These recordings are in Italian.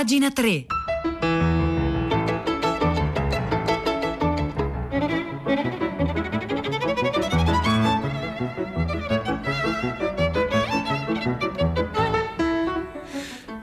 pagina 3.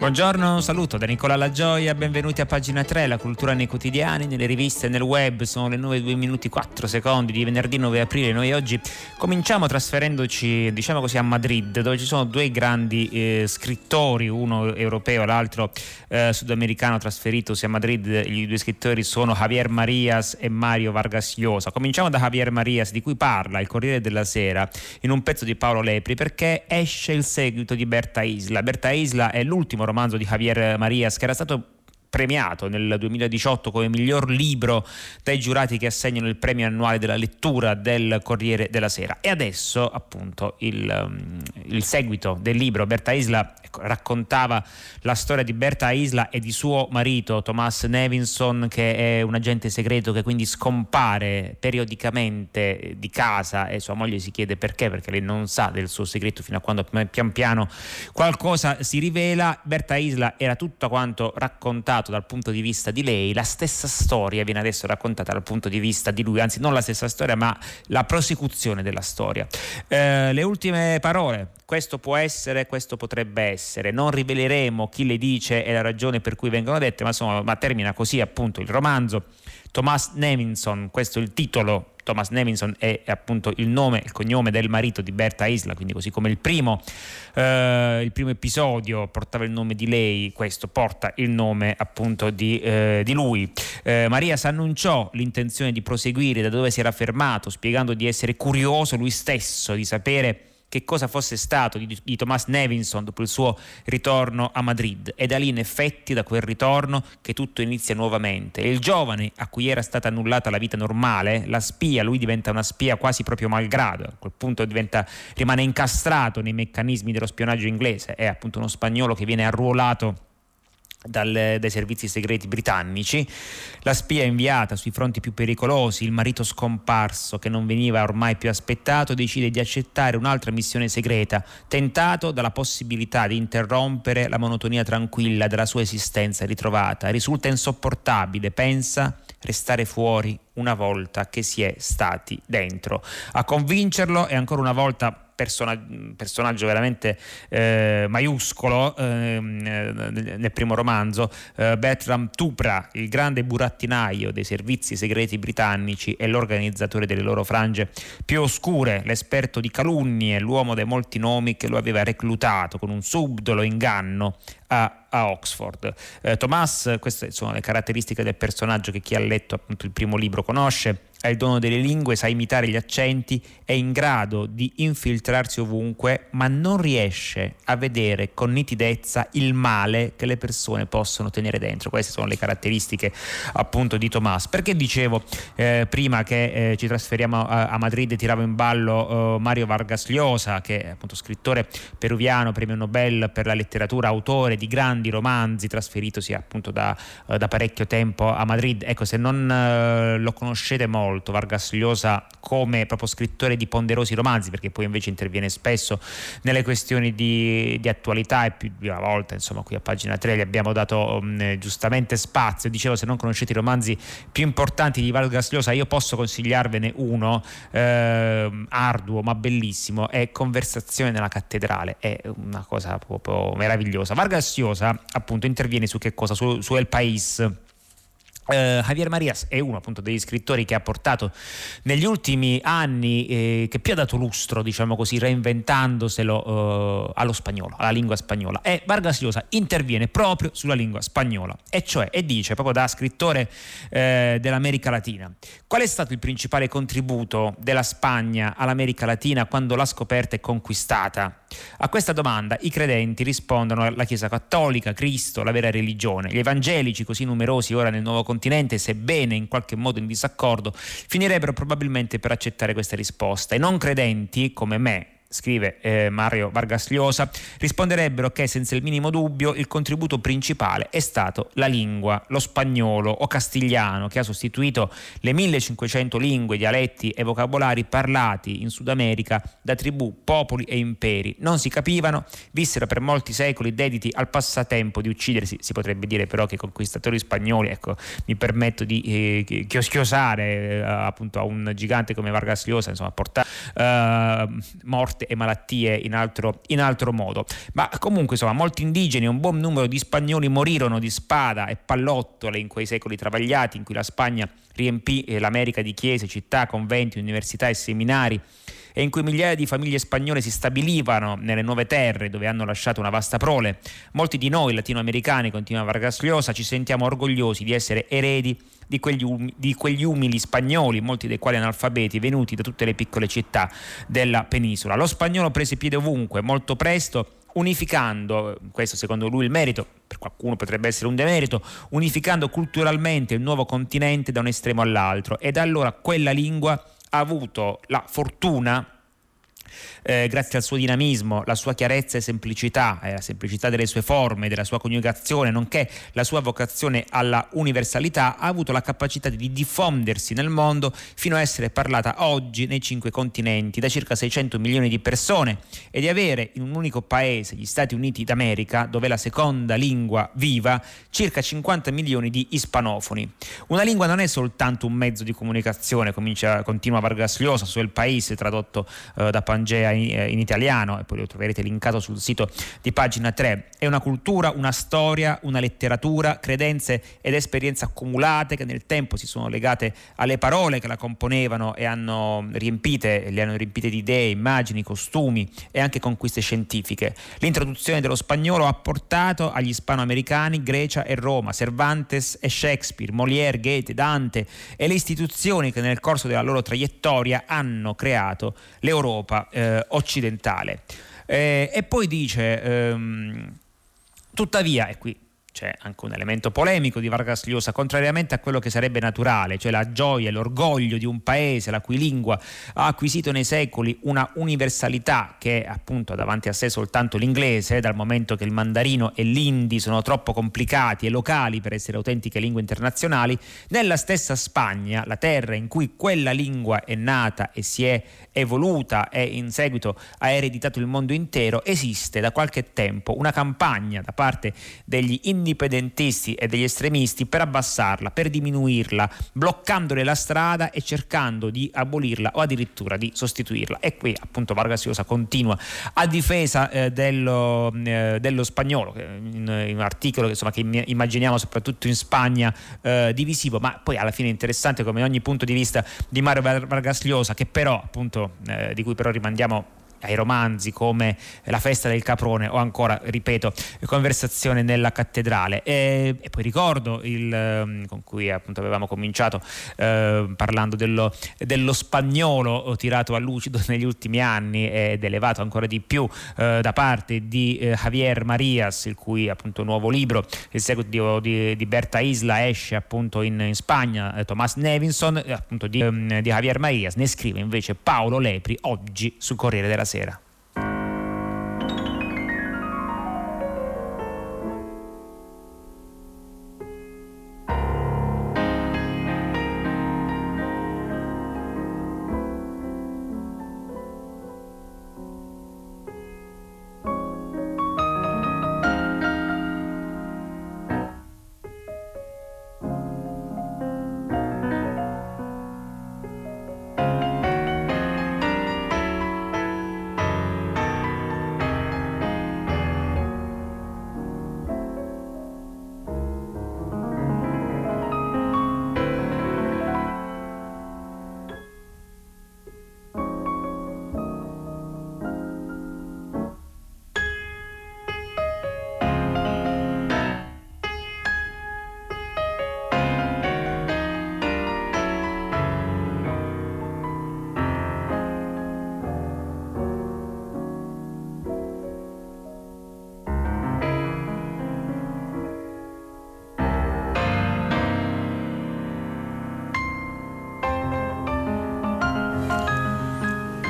Buongiorno, un saluto da Nicola Lagioia, benvenuti a pagina 3, la cultura nei quotidiani, nelle riviste, nel web, sono le 9, 2 minuti 4 secondi di venerdì 9 aprile, noi oggi cominciamo trasferendoci diciamo così a Madrid dove ci sono due grandi eh, scrittori, uno europeo e l'altro eh, sudamericano trasferitosi a Madrid, i due scrittori sono Javier Marias e Mario Vargas Llosa. Cominciamo da Javier Marias di cui parla il Corriere della Sera in un pezzo di Paolo Lepri perché esce il seguito di Berta Isla. Berta Isla è l'ultimo romanzo romanzo di Javier Marias che era stato premiato nel 2018 come miglior libro dai giurati che assegnano il premio annuale della lettura del Corriere della Sera. E adesso appunto il, um, il seguito del libro Berta Isla raccontava la storia di Berta Isla e di suo marito Thomas Nevinson che è un agente segreto che quindi scompare periodicamente di casa e sua moglie si chiede perché perché lei non sa del suo segreto fino a quando pian piano qualcosa si rivela. Berta Isla era tutto quanto raccontato raccontato dal punto di vista di lei, la stessa storia viene adesso raccontata dal punto di vista di lui, anzi non la stessa storia ma la prosecuzione della storia. Eh, le ultime parole, questo può essere, questo potrebbe essere, non riveleremo chi le dice e la ragione per cui vengono dette, ma, insomma, ma termina così appunto il romanzo. Thomas Nevinson, questo è il titolo Thomas Nevinson è appunto il nome, il cognome del marito di Berta Isla, quindi così come il primo, eh, il primo episodio portava il nome di lei, questo porta il nome appunto di, eh, di lui. Eh, Maria si annunciò l'intenzione di proseguire da dove si era fermato, spiegando di essere curioso lui stesso di sapere che cosa fosse stato di, di Thomas Nevinson dopo il suo ritorno a Madrid. È da lì, in effetti, da quel ritorno, che tutto inizia nuovamente. E il giovane a cui era stata annullata la vita normale, la spia, lui diventa una spia quasi proprio malgrado. A quel punto diventa, rimane incastrato nei meccanismi dello spionaggio inglese. È appunto uno spagnolo che viene arruolato dal, dai servizi segreti britannici, la spia inviata sui fronti più pericolosi, il marito scomparso che non veniva ormai più aspettato, decide di accettare un'altra missione segreta, tentato dalla possibilità di interrompere la monotonia tranquilla della sua esistenza ritrovata. Risulta insopportabile, pensa, restare fuori una volta che si è stati dentro. A convincerlo è ancora una volta persona, personaggio veramente eh, maiuscolo eh, nel primo romanzo, eh, Bertram Tupra, il grande burattinaio dei servizi segreti britannici e l'organizzatore delle loro frange più oscure, l'esperto di calunnie, l'uomo dei molti nomi che lo aveva reclutato con un subdolo inganno a, a Oxford. Eh, Thomas, queste sono le caratteristiche del personaggio che chi ha letto appunto il primo libro conosce, ha il dono delle lingue, sa imitare gli accenti, è in grado di infiltrarsi ovunque, ma non riesce a vedere con nitidezza il male che le persone possono tenere dentro. Queste sono le caratteristiche appunto di Tomás. Perché dicevo eh, prima che eh, ci trasferiamo a, a, Madrid e tiravo in ballo eh, Mario Vargas Llosa, che è appunto scrittore peruviano, premio Nobel per la letteratura, autore di grandi romanzi, trasferitosi appunto da, eh, da parecchio tempo a Madrid. Ecco, se non eh, lo conoscete molto, molto Vargas Llosa come proprio scrittore di ponderosi romanzi, perché poi invece interviene spesso nelle questioni di, di attualità e più di una volta, insomma, qui a pagina 3 gli abbiamo dato um, giustamente spazio. Dicevo, se non conoscete i romanzi più importanti di Vargas Llosa, io posso consigliarvene uno, eh, arduo ma bellissimo, è Conversazione nella cattedrale, è una cosa proprio meravigliosa. Vargas Llosa appunto interviene su che cosa? Su, su El País Uh, Javier Marias è uno appunto degli scrittori che ha portato negli ultimi anni, eh, che più ha dato lustro, diciamo così, reinventandoselo uh, allo spagnolo, alla lingua spagnola. E Vargas Llosa interviene proprio sulla lingua spagnola, e cioè, e dice proprio da scrittore eh, dell'America Latina, qual è stato il principale contributo della Spagna all'America Latina quando l'ha scoperta e conquistata? A questa domanda i credenti rispondono alla Chiesa Cattolica, Cristo, la vera religione. Gli evangelici, così numerosi ora nel nuovo continente, sebbene in qualche modo in disaccordo, finirebbero probabilmente per accettare questa risposta. I non credenti, come me, scrive eh, Mario Vargas Llosa, risponderebbero che senza il minimo dubbio il contributo principale è stato la lingua, lo spagnolo o castigliano che ha sostituito le 1500 lingue, dialetti e vocabolari parlati in Sud America da tribù, popoli e imperi. Non si capivano, vissero per molti secoli dediti al passatempo di uccidersi, si potrebbe dire però che i conquistatori spagnoli, ecco, mi permetto di eh, chioschiosare eh, appunto a un gigante come Vargas Llosa, insomma, portare eh, morte e malattie in altro, in altro modo. Ma comunque, insomma, molti indigeni e un buon numero di spagnoli morirono di spada e pallottole in quei secoli travagliati in cui la Spagna riempì eh, l'America di chiese, città, conventi, università e seminari e in cui migliaia di famiglie spagnole si stabilivano nelle nuove terre dove hanno lasciato una vasta prole. Molti di noi latinoamericani, continua Vargas Llosa, ci sentiamo orgogliosi di essere eredi di quegli, um, di quegli, umili spagnoli, molti dei quali analfabeti, venuti da tutte le piccole città della penisola. Lo spagnolo prese piede ovunque, molto presto, unificando, questo secondo lui il merito, per qualcuno potrebbe essere un demerito, unificando culturalmente il nuovo continente da un estremo all'altro. E da allora quella lingua avuto la fortuna eh, grazie al suo dinamismo, la sua chiarezza e semplicità, eh, la semplicità delle sue forme, della sua coniugazione, nonché la sua vocazione alla universalità, ha avuto la capacità di diffondersi nel mondo fino a essere parlata oggi nei cinque continenti da circa 600 milioni di persone e di avere in un unico paese, gli Stati Uniti d'America, dove è la seconda lingua viva, circa 50 milioni di ispanofoni. Una lingua non è soltanto un mezzo di comunicazione, comincia, continua Vargas Llosa su El País, tradotto eh, da Pangea Pangea in, eh, in, italiano e poi lo troverete linkato sul sito di pagina 3. È una cultura, una storia, una letteratura, credenze ed esperienze accumulate che nel tempo si sono legate alle parole che la componevano e hanno riempite, le hanno riempite di idee, immagini, costumi e anche conquiste scientifiche. L'introduzione dello spagnolo ha portato agli ispanoamericani Grecia e Roma, Cervantes e Shakespeare, Molière, Goethe, Dante e le istituzioni che nel corso della loro traiettoria hanno creato l'Europa eh, occidentale. Eh, e poi dice, ehm, tuttavia, e qui c'è anche un elemento polemico di Vargas Llosa, contrariamente a quello che sarebbe naturale, cioè la gioia e l'orgoglio di un paese la cui lingua ha acquisito nei secoli una universalità che appunto ha davanti a sé soltanto l'inglese, dal momento che il mandarino e l'indi sono troppo complicati e locali per essere autentiche lingue internazionali, nella stessa Spagna, la terra in cui quella lingua è nata e si è evoluta e in seguito ha ereditato il mondo intero, esiste da qualche tempo una campagna da parte degli indipendentisti e degli estremisti per abbassarla, per diminuirla, bloccandole la strada e cercando di abolirla o addirittura di sostituirla. E qui appunto Vargas Llosa continua a difesa eh, dello, eh, dello, spagnolo, in, in, un articolo che, insomma, che immaginiamo soprattutto in Spagna eh, divisivo, ma poi alla fine interessante come ogni punto di vista di Mario Vargas Llosa, che però appunto eh, di cui però rimandiamo ai romanzi come La festa del caprone o ancora, ripeto, Conversazione nella cattedrale. E, e poi ricordo il, ehm, con cui appunto avevamo cominciato eh, parlando dello, dello, spagnolo tirato a lucido negli ultimi anni ed elevato ancora di più eh, da parte di eh, Javier Marias, il cui appunto nuovo libro, il seguito di, di Berta Isla, esce appunto in, in Spagna, eh, Thomas Nevinson, eh, appunto di, ehm, di Javier Marias, ne scrive invece Paolo Lepri oggi sul Corriere della sera.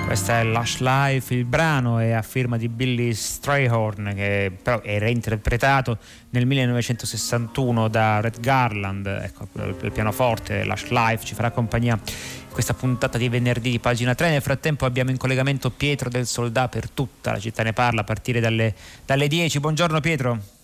Questa è Lush Life, il brano è a firma di Billy Strayhorn che però è reinterpretato nel 1961 da Red Garland, ecco il pianoforte Lush Life ci farà compagnia questa puntata di venerdì di pagina 3. Nel frattempo abbiamo in collegamento Pietro del Soldà per tutta la città ne parla a partire dalle, dalle 10. Buongiorno Pietro.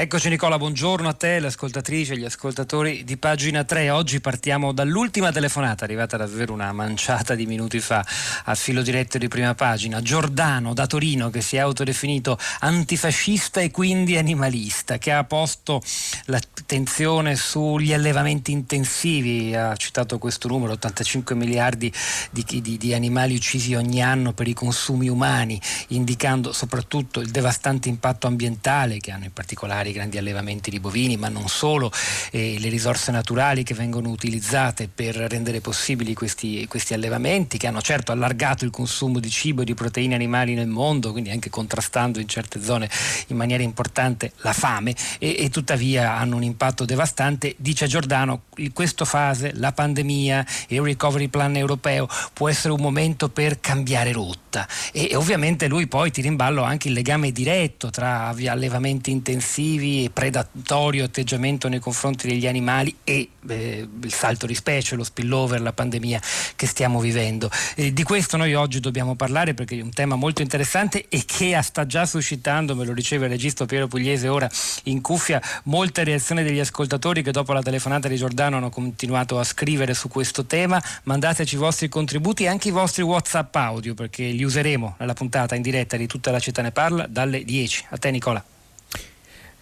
Eccoci Nicola, buongiorno a te, le ascoltatrici e gli ascoltatori di pagina 3. Oggi partiamo dall'ultima telefonata, arrivata davvero una manciata di minuti fa, al filo diretto di prima pagina. Giordano da Torino, che si è autodefinito antifascista e quindi animalista, che ha posto l'attenzione sugli allevamenti intensivi, ha citato questo numero, 85 miliardi di, di, di animali uccisi ogni anno per i consumi umani, indicando soprattutto il devastante impatto ambientale che hanno in particolare i grandi allevamenti di bovini, ma non solo, eh, le risorse naturali che vengono utilizzate per rendere possibili questi, questi, allevamenti, che hanno certo allargato il consumo di cibo e di proteine animali nel mondo, quindi anche contrastando in certe zone in maniera importante la fame, e, e tuttavia hanno un impatto devastante. Dice Giordano, in questa fase la pandemia e il recovery plan europeo può essere un momento per cambiare rotta e, e ovviamente lui poi tira in ballo anche il legame diretto tra allevamenti intensivi aggressivi e predatorio atteggiamento nei confronti degli animali e eh, il salto di specie, lo spillover, la pandemia che stiamo vivendo. Eh, di questo noi oggi dobbiamo parlare perché è un tema molto interessante e che sta già suscitando, me lo diceva il regista Piero Pugliese ora in cuffia, molte reazioni degli ascoltatori che dopo la telefonata di Giordano hanno continuato a scrivere su questo tema. Mandateci i vostri contributi e anche i vostri WhatsApp audio perché li useremo nella puntata in diretta di tutta la città ne parla dalle 10. A te Nicola.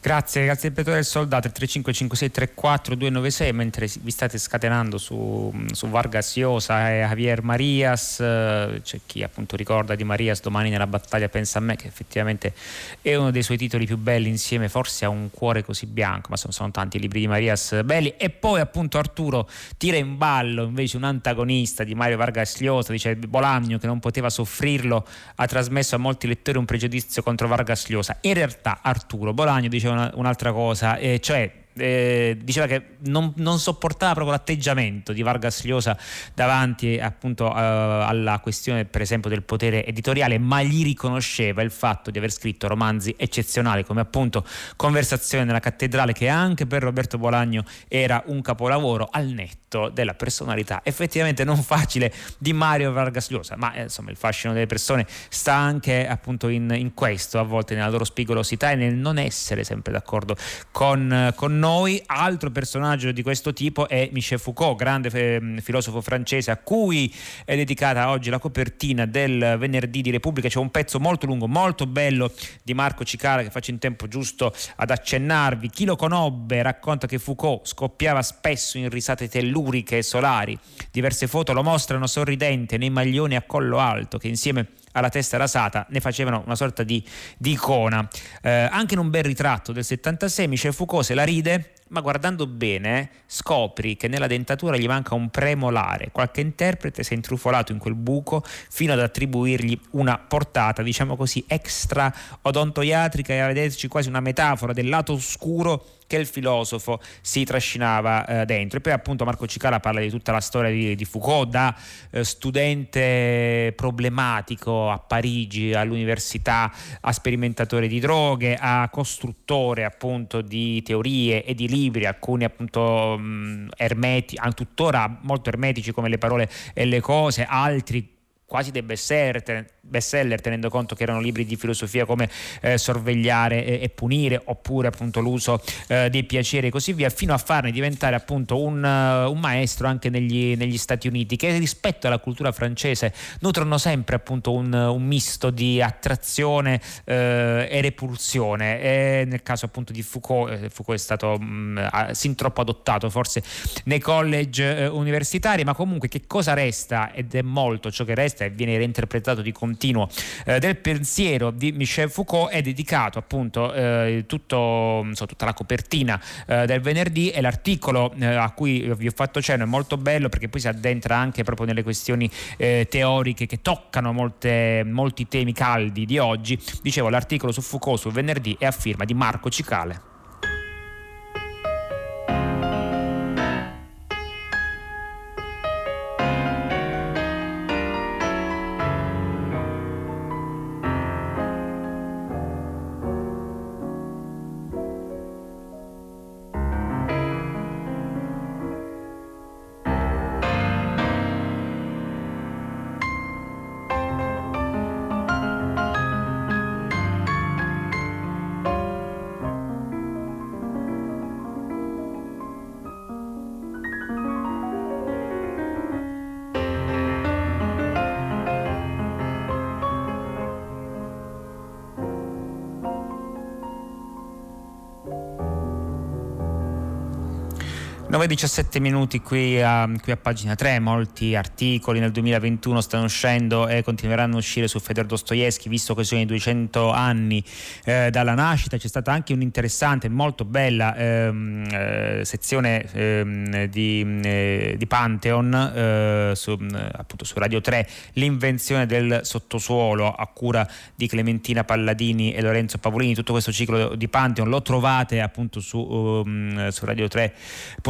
Grazie, grazie al Petro del Soldato, il 355634 mentre vi state scatenando su, su Vargas Llosa e Javier Marias, eh, c'è chi appunto ricorda di Marias domani nella battaglia pensa a me che effettivamente è uno dei suoi titoli più belli insieme forse a un cuore così bianco, ma sono, sono tanti i libri di Marias belli. E poi appunto Arturo tira in ballo invece un antagonista di Mario Vargas Llosa, dice Bolagno che non poteva soffrirlo, ha trasmesso a molti lettori un pregiudizio contro Vargas Llosa, in realtà Arturo Bolagno dice una, un'altra cosa, eh, cioè eh, diceva che non, non, sopportava proprio l'atteggiamento di Vargas Llosa davanti appunto uh, alla questione per esempio del potere editoriale ma gli riconosceva il fatto di aver scritto romanzi eccezionali come appunto Conversazione nella cattedrale che anche per Roberto Bolagno era un capolavoro al netto della personalità effettivamente non facile di Mario Vargas Llosa. Ma eh, insomma il fascino delle persone sta anche appunto in, in, questo a volte nella loro spigolosità e nel non essere sempre d'accordo con, con noi noi. Altro personaggio di questo tipo è Michel Foucault, grande eh, filosofo francese a cui è dedicata oggi la copertina del venerdì di Repubblica. C'è un pezzo molto lungo, molto bello di Marco Cicala che faccio in tempo giusto ad accennarvi. Chi lo conobbe racconta che Foucault scoppiava spesso in risate telluriche e solari. Diverse foto lo mostrano sorridente nei maglioni a collo alto che insieme alla testa rasata ne facevano una sorta di, di icona. Eh, anche in un bel ritratto del 76 Michel Foucault se la ride ma guardando bene scopri che nella dentatura gli manca un premolare. Qualche interprete si è intrufolato in quel buco fino ad attribuirgli una portata, diciamo così, extra odontoiatrica e a vederci quasi una metafora del lato oscuro che il filosofo si trascinava eh, dentro. E poi appunto Marco Cicala parla di tutta la storia di, di Foucault da eh, studente problematico a Parigi, all'università, a sperimentatore di droghe, a costruttore appunto di teorie e di libri, alcuni appunto mh, ermeti, tuttora molto ermetici come le parole e le cose, altri quasi dei bestseller, bestseller tenendo conto che erano libri di filosofia come eh, Sorvegliare e, e, punire oppure appunto l'uso eh, dei piaceri e così via fino a farne diventare appunto un, uh, un maestro anche negli, negli, Stati Uniti che rispetto alla cultura francese nutrono sempre appunto un, un misto di attrazione eh, e repulsione. E nel caso appunto di Foucault eh, Foucault è stato mh, mm, sin troppo adottato forse nei college eh, universitari ma comunque che cosa resta ed è molto ciò che resta e viene reinterpretato di continuo eh, del pensiero di Michel Foucault è dedicato appunto eh, tutto, so, tutta la copertina eh, del venerdì e l'articolo eh, a cui vi ho fatto cenno è molto bello perché poi si addentra anche proprio nelle questioni eh, teoriche che toccano molte, molti temi caldi di oggi. Dicevo l'articolo su Foucault sul venerdì è a firma di Marco Cicale. 9-17 minuti qui a, qui a, pagina 3, molti articoli nel 2021 stanno uscendo e continueranno a uscire su Fedor Dostoevsky, visto che sono i 200 anni eh, dalla nascita. C'è stata anche un'interessante, molto bella ehm, eh, sezione ehm, di, eh, di, Pantheon eh, su, appunto su Radio 3, l'invenzione del sottosuolo a cura di Clementina Palladini e Lorenzo Pavolini. Tutto questo ciclo di Pantheon lo trovate appunto su, um, su Radio 3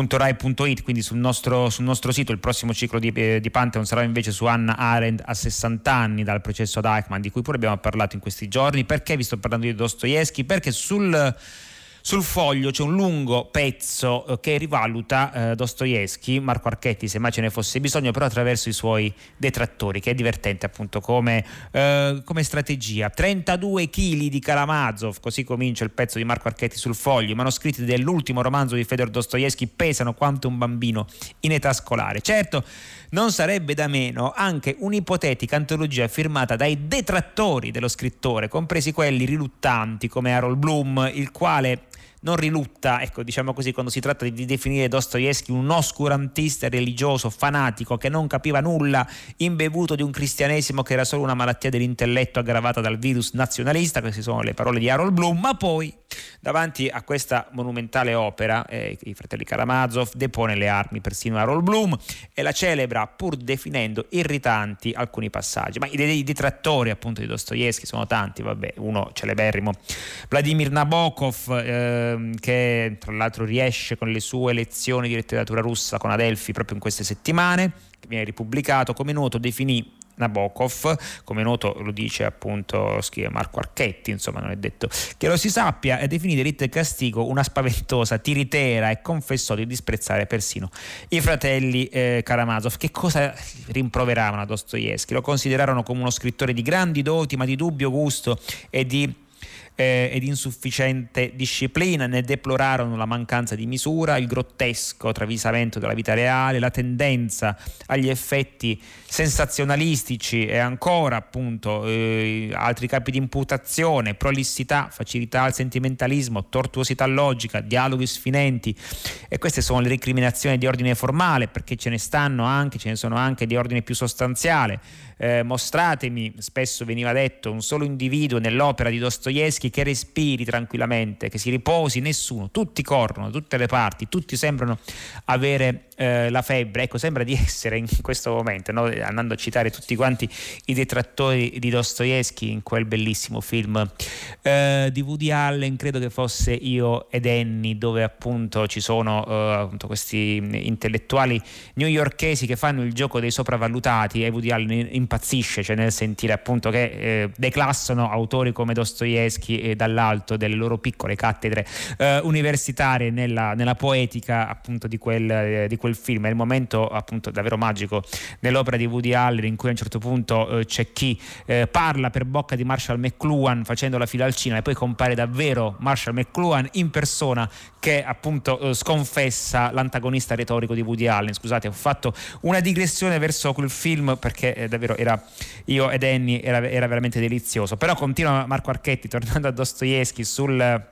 www.rai.it, quindi sul nostro, sul nostro, sito. Il prossimo ciclo di, eh, di, Pantheon sarà invece su Anna Arendt a 60 anni dal processo ad Eichmann, di cui pure abbiamo parlato in questi giorni. Perché vi sto parlando di Dostoevsky? Perché sul sul foglio c'è un lungo pezzo eh, che rivaluta eh, Dostoevsky, Marco Archetti, se mai ce ne fosse bisogno, però attraverso i suoi detrattori, che è divertente appunto come, eh, come strategia. 32 kg di Karamazov, così comincia il pezzo di Marco Archetti sul foglio. I manoscritti dell'ultimo romanzo di Fedor Dostoevsky pesano quanto un bambino in età scolare. Certo, non sarebbe da meno anche un'ipotetica antologia firmata dai detrattori dello scrittore, compresi quelli riluttanti come Harold Bloom, il quale non rilutta, ecco, diciamo così, quando si tratta di definire Dostoevsky un oscurantista religioso fanatico che non capiva nulla, imbevuto di un cristianesimo che era solo una malattia dell'intelletto aggravata dal virus nazionalista, queste sono le parole di Harold Bloom, ma poi davanti a questa monumentale opera, eh, i fratelli Karamazov depone le armi persino Harold Bloom e la celebra pur definendo irritanti alcuni passaggi, ma i, i detrattori appunto di Dostoevsky sono tanti, vabbè, uno celeberrimo, Vladimir Nabokov, eh, Ehm, che tra l'altro riesce con le sue lezioni di letteratura russa con Adelphi proprio in queste settimane, che viene ripubblicato, come noto definì Nabokov, come noto lo dice appunto scrive Marco Archetti, insomma non è detto che lo si sappia, definì delitto e castigo una spaventosa tiritera e confessò di disprezzare persino i fratelli eh, Karamazov. Che cosa rimproveravano a Dostoevsky? Lo considerarono come uno scrittore di grandi doti ma di dubbio gusto e di eh, ed insufficiente disciplina, ne deplorarono la mancanza di misura, il grottesco travisamento della vita reale, la tendenza agli effetti sensazionalistici e ancora appunto eh, altri capi di imputazione, prolissità, facilità al sentimentalismo, tortuosità logica, dialoghi sfinenti. E queste sono le recriminazioni di ordine formale perché ce ne stanno anche, ce ne sono anche di ordine più sostanziale eh, mostratemi, spesso veniva detto, un solo individuo nell'opera di Dostoevsky che respiri tranquillamente, che si riposi, nessuno, tutti corrono, da tutte le parti, tutti sembrano avere eh, la febbre, ecco sembra di essere in questo momento, no? andando a citare tutti quanti i detrattori di Dostoevsky in quel bellissimo film eh, di Woody Allen, credo che fosse Io ed Annie, dove appunto ci sono eh, appunto questi intellettuali newyorkesi che fanno il gioco dei sopravvalutati e Woody Allen impazzisce, cioè nel sentire appunto che eh, declassano autori come Dostoevsky e dall'alto delle loro piccole cattedre eh, universitarie nella, nella, poetica appunto di quel, eh, di quel, film. È il momento appunto davvero magico nell'opera di Woody Allen in cui a un certo punto eh, c'è chi eh, parla per bocca di Marshall McLuhan facendo la fila al cinema e poi compare davvero Marshall McLuhan in persona che appunto eh, sconfessa l'antagonista retorico di Woody Allen. Scusate, ho fatto una digressione verso quel film perché davvero era io ed Annie era, era veramente delizioso. Però continua Marco Archetti tornando a Dostoevsky sul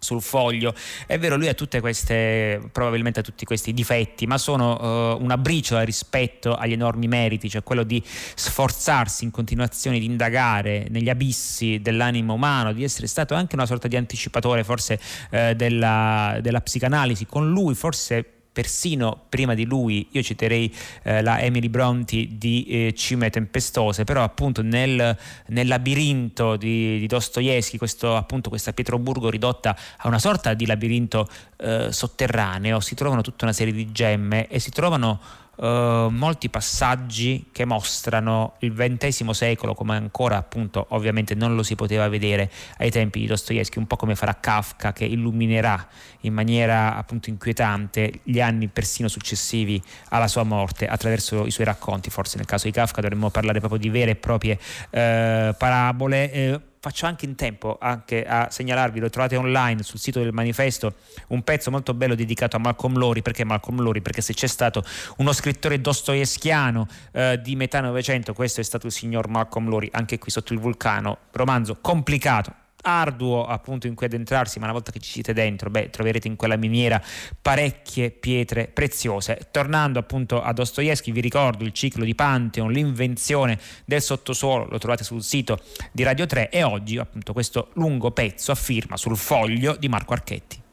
sul foglio. È vero, lui ha tutte queste, probabilmente ha tutti questi difetti, ma sono uh, una briciola rispetto agli enormi meriti, cioè quello di sforzarsi in continuazione di indagare negli abissi dell'animo umano, di essere stato anche una sorta di anticipatore forse uh, della, della psicanalisi. Con lui forse persino prima di lui, io citerei eh, la Emily Bronte di eh, Cime Tempestose, però appunto nel, nel labirinto di, di Dostoevsky, questo, appunto questa Pietroburgo ridotta a una sorta di labirinto eh, sotterraneo, si trovano tutta una serie di gemme e si trovano Uh, molti passaggi che mostrano il XX secolo come ancora appunto ovviamente non lo si poteva vedere ai tempi di Dostoevsky, un po' come farà Kafka che illuminerà in maniera appunto inquietante gli anni persino successivi alla sua morte attraverso i suoi racconti, forse nel caso di Kafka dovremmo parlare proprio di vere e proprie uh, parabole. Uh, faccio anche in tempo anche a segnalarvi, lo trovate online sul sito del manifesto, un pezzo molto bello dedicato a Malcolm Lori, perché Malcolm Lori? Perché se c'è stato uno scrittore dostoevskiano eh, di metà Novecento, questo è stato il signor Malcolm Lori, anche qui sotto il vulcano, romanzo complicato, arduo appunto in cui addentrarsi, ma una volta che ci siete dentro, beh, troverete in quella miniera parecchie pietre preziose. Tornando appunto a Dostoevsky, vi ricordo il ciclo di Pantheon, l'invenzione del sottosuolo, lo trovate sul sito di Radio 3 e oggi appunto questo lungo pezzo a firma sul foglio di Marco Archetti.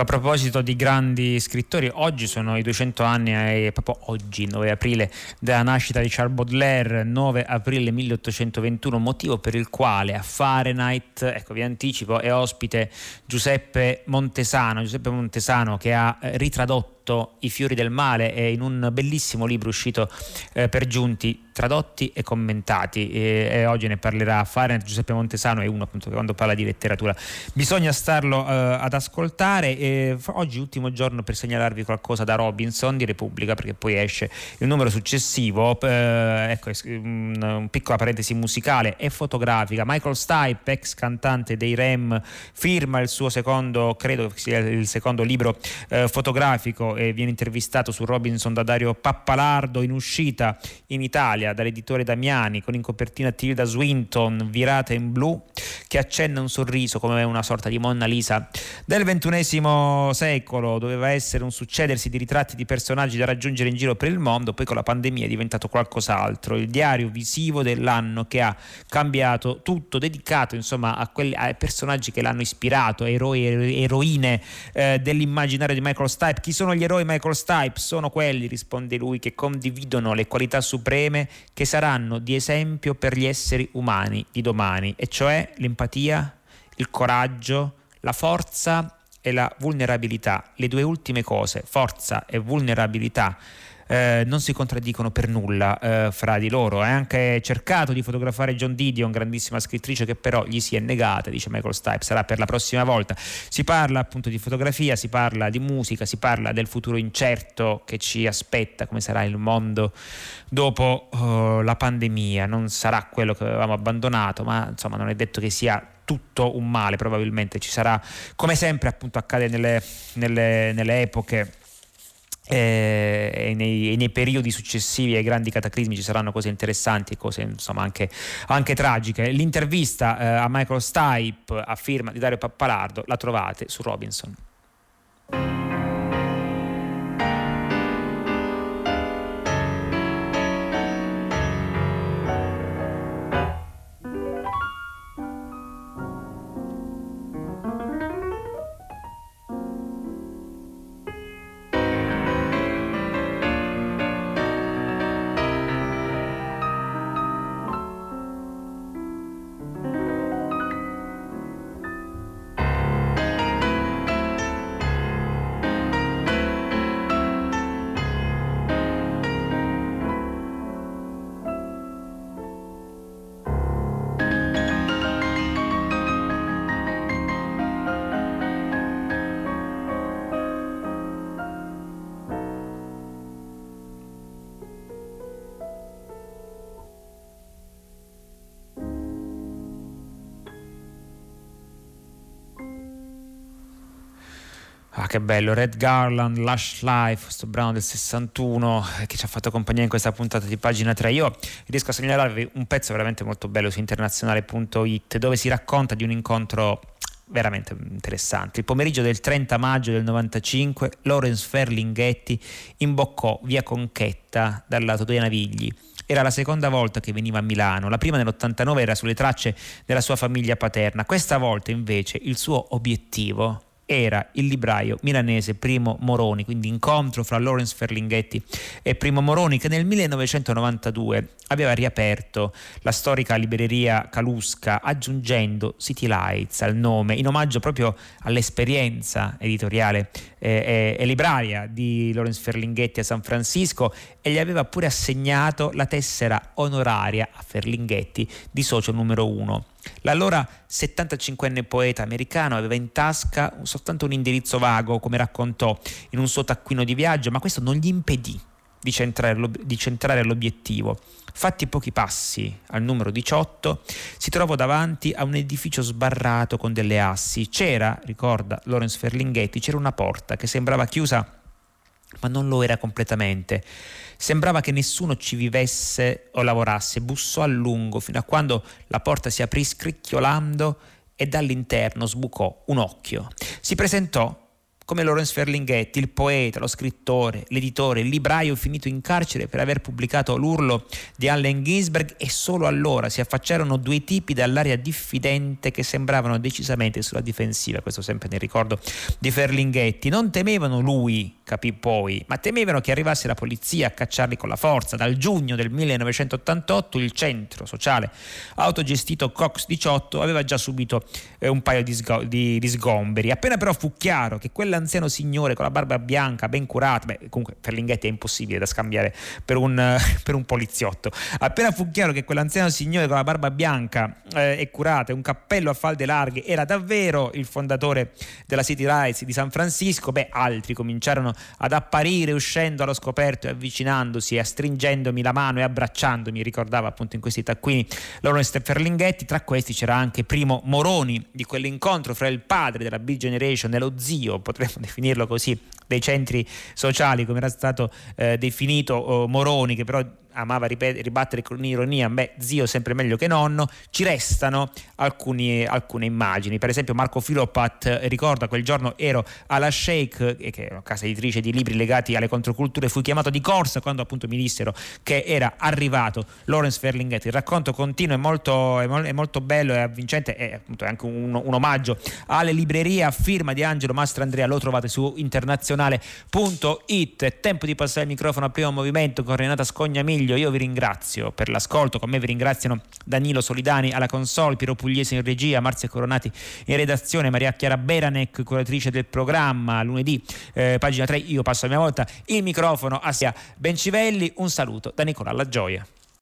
Ecco, a proposito di grandi scrittori, oggi sono i 200 anni, eh, proprio oggi, 9 aprile, della nascita di Charles Baudelaire, 9 aprile 1821, motivo per il quale a Fahrenheit, ecco vi anticipo, è ospite Giuseppe Montesano, Giuseppe Montesano che ha eh, ritradotto I fiori del male è in un bellissimo libro uscito eh, per giunti tradotti e commentati. E, e oggi ne parlerà Fahrenheit Giuseppe Montesano è uno appunto che quando parla di letteratura bisogna starlo eh, ad ascoltare. E oggi ultimo giorno per segnalarvi qualcosa da Robinson di Repubblica perché poi esce il numero successivo eh, ecco una piccola parentesi musicale e fotografica. Michael Stipe ex cantante dei Rem firma il suo secondo credo sia il secondo libro eh, fotografico e viene intervistato su Robinson da Dario Pappalardo in uscita in Italia Italia dall'editore Damiani con in copertina Tilda Swinton virata in blu che accenna un sorriso come una sorta di Monna Lisa del ventunesimo secolo doveva essere un succedersi di ritratti di personaggi da raggiungere in giro per il mondo poi con la pandemia è diventato qualcos'altro il diario visivo dell'anno che ha cambiato tutto dedicato insomma a quelli, ai personaggi che l'hanno ispirato eroi e eroine eh, dell'immaginario di Michael Stipe chi sono gli eroi Michael Stipe? sono quelli risponde lui che condividono le qualità supreme che saranno di esempio per gli esseri umani di domani, e cioè l'empatia, il coraggio, la forza e la vulnerabilità. Le due ultime cose, forza e vulnerabilità, eh, non si contraddicono per nulla eh, fra di loro. Ha anche cercato di fotografare John Didion, grandissima scrittrice, che però gli si è negata, dice Michael Stipe, sarà per la prossima volta. Si parla appunto di fotografia, si parla di musica, si parla del futuro incerto che ci aspetta, come sarà il mondo dopo uh, la pandemia. Non sarà quello che avevamo abbandonato, ma insomma non è detto che sia tutto un male, probabilmente ci sarà, come sempre appunto accade nelle, nelle, nelle epoche e, nei, e, nei, periodi successivi ai grandi cataclismi ci saranno cose interessanti e cose insomma anche, anche tragiche. L'intervista eh, a Michael Stipe a firma di Dario Pappalardo la trovate su Robinson. Che bello, Red Garland, Lush Life, questo brano del 61 eh, che ci ha fatto compagnia in questa puntata di pagina 3. Io riesco a segnalarvi un pezzo veramente molto bello su internazionale.it dove si racconta di un incontro veramente interessante. Il pomeriggio del 30 maggio del 95 Lawrence Ferlinghetti imboccò via Conchetta dal lato dei Navigli. Era la seconda volta che veniva a Milano, la prima nell'89 era sulle tracce della sua famiglia paterna, questa volta invece il suo obiettivo era il libraio milanese Primo Moroni, quindi incontro fra Lawrence Ferlinghetti e Primo Moroni che nel 1992 aveva riaperto la storica libreria Calusca aggiungendo City Lights al nome in omaggio proprio all'esperienza editoriale eh, e libraria di Lawrence Ferlinghetti a San Francisco e gli aveva pure assegnato la tessera onoraria a Ferlinghetti di socio numero uno. L'allora 75enne poeta americano aveva in tasca soltanto un indirizzo vago, come raccontò in un suo taccuino di viaggio, ma questo non gli impedì di centrare, di centrare l'obiettivo. Fatti pochi passi al numero 18, si trovò davanti a un edificio sbarrato con delle assi. C'era, ricorda Lorenz Ferlinghetti, c'era una porta che sembrava chiusa ma non lo era completamente. Sembrava che nessuno ci vivesse o lavorasse, bussò a lungo fino a quando la porta si aprì scricchiolando e dall'interno sbucò un occhio. Si presentò come Lorenz Ferlinghetti, il poeta, lo scrittore, l'editore, il libraio finito in carcere per aver pubblicato l'urlo di Allen Ginsberg e solo allora si affacciarono due tipi dall'aria diffidente che sembravano decisamente sulla difensiva, questo sempre nel ricordo di Ferlinghetti. Non temevano lui, capì poi, ma temevano che arrivasse la polizia a cacciarli con la forza. Dal giugno del 1988 il centro sociale autogestito Cox 18 aveva già subito eh, un paio di, sgo- di, di sgomberi. Appena però fu chiaro che quella l'anziano signore con la barba bianca, ben curata, beh, comunque Ferlinghetti è impossibile da scambiare per un, per un poliziotto. Appena fu chiaro che quell'anziano signore con la barba bianca eh, e curata e un cappello a falde larghe era davvero il fondatore della City Rights di San Francisco, beh, altri cominciarono ad apparire uscendo allo scoperto e avvicinandosi e stringendomi la mano e abbracciandomi, ricordava appunto in questi taccuini Lawrence Ferlinghetti, tra questi c'era anche Primo Moroni di quell'incontro fra il padre della Big Generation e lo zio, potremmo definirlo così, dei centri sociali, come era stato eh, definito oh, Moroni, che però amava ripetere, ribattere con ironia, beh, zio sempre meglio che nonno, ci restano alcuni, alcune immagini. Per esempio Marco Filopat ricorda quel giorno ero alla Shake, che è una casa editrice di libri legati alle controculture, fui chiamato di corsa quando appunto mi dissero che era arrivato Lawrence Ferlinghetti. Il racconto continuo è molto, è molto bello e avvincente, è appunto anche un, un, omaggio alle librerie a firma di Angelo Mastrandrea, lo trovate su internazionale.it. È tempo di passare il microfono al primo movimento con Renata Scognamiglio Consiglio. Io vi ringrazio per l'ascolto, con me vi ringraziano Danilo Solidani alla console, Piero Pugliese in regia, Marzia Coronati in redazione, Maria Chiara Beranec, curatrice del programma, lunedì, eh, pagina 3, io passo a mia volta il microfono a Sia Bencivelli, un saluto da Nicola La Gioia.